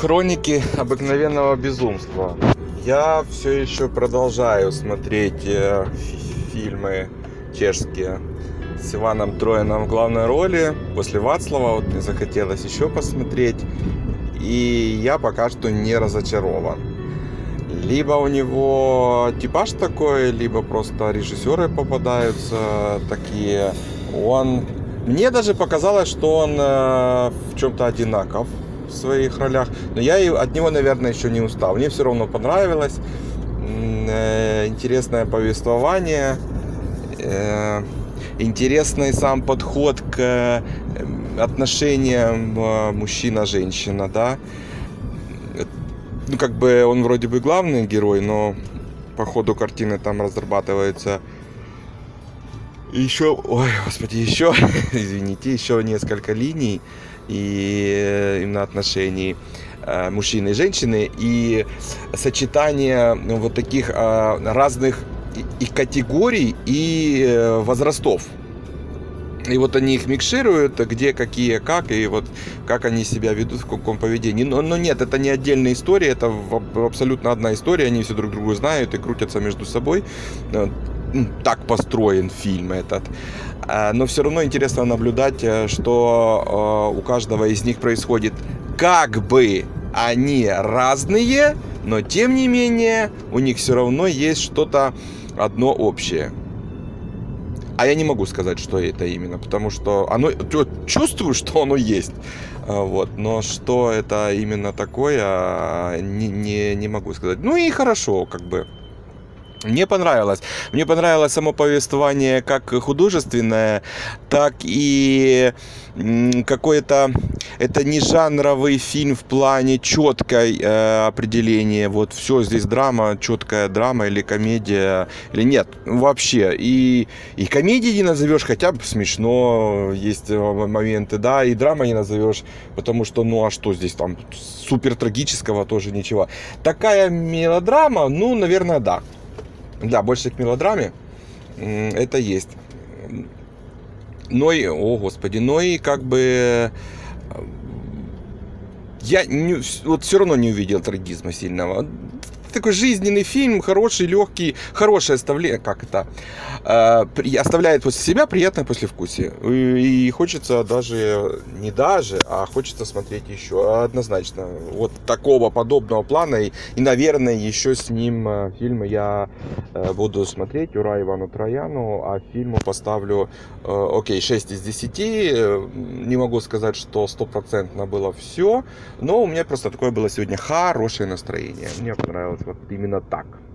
Хроники обыкновенного безумства. Я все еще продолжаю смотреть э, фи- фильмы чешские с Иваном Троином в главной роли. После Вацлава вот мне захотелось еще посмотреть. И я пока что не разочарован. Либо у него типаж такой, либо просто режиссеры попадаются такие. Он... Мне даже показалось, что он э, в чем-то одинаков в своих ролях. Но я от него, наверное, еще не устал. Мне все равно понравилось. Э, Интересное повествование. э, Интересный сам подход к э, отношениям мужчина-женщина, да. Ну, как бы он вроде бы главный герой, но по ходу картины там разрабатывается еще, ой, господи, еще, извините, еще несколько линий и э, именно отношений э, мужчины и женщины и сочетание ну, вот таких э, разных и- категорий и э, возрастов. И вот они их микшируют, где, какие, как, и вот как они себя ведут, в каком поведении. Но, но нет, это не отдельная история, это абсолютно одна история, они все друг друга знают и крутятся между собой. Э, Так построен фильм этот. А, Но все равно интересно наблюдать, э, что э, у каждого из них происходит как бы они разные, но тем не менее у них все равно есть что-то одно общее. А я не могу сказать, что это именно, потому что оно чувствую, что оно есть. Вот, но что это именно такое, не, не, не могу сказать. Ну и хорошо, как бы. Мне понравилось. Мне понравилось само повествование как художественное, так и м, какое-то... Это не жанровый фильм в плане четкой э, определения. Вот все здесь драма, четкая драма или комедия. Или нет, вообще. И, и комедии не назовешь, хотя бы смешно. Есть э, моменты, да. И драма не назовешь, потому что, ну а что здесь там супер трагического тоже ничего. Такая мелодрама, ну, наверное, да. Да, больше к мелодраме. Это есть. Но и, о господи, но и как бы э, я не- вот все равно не увидел трагизма сильного. Такой жизненный фильм, хороший, легкий, хорошее оставление, как это, э, оставляет после себя приятное послевкусие. И, и хочется даже, не даже, а хочется смотреть еще, однозначно. Вот такого подобного плана, и, и, наверное, еще с ним э, фильмы я э, буду смотреть, ура Ивану Трояну, а фильму поставлю, э, окей, 6 из 10, э, не могу сказать, что стопроцентно было все, но у меня просто такое было сегодня хорошее настроение, мне понравилось вот именно так.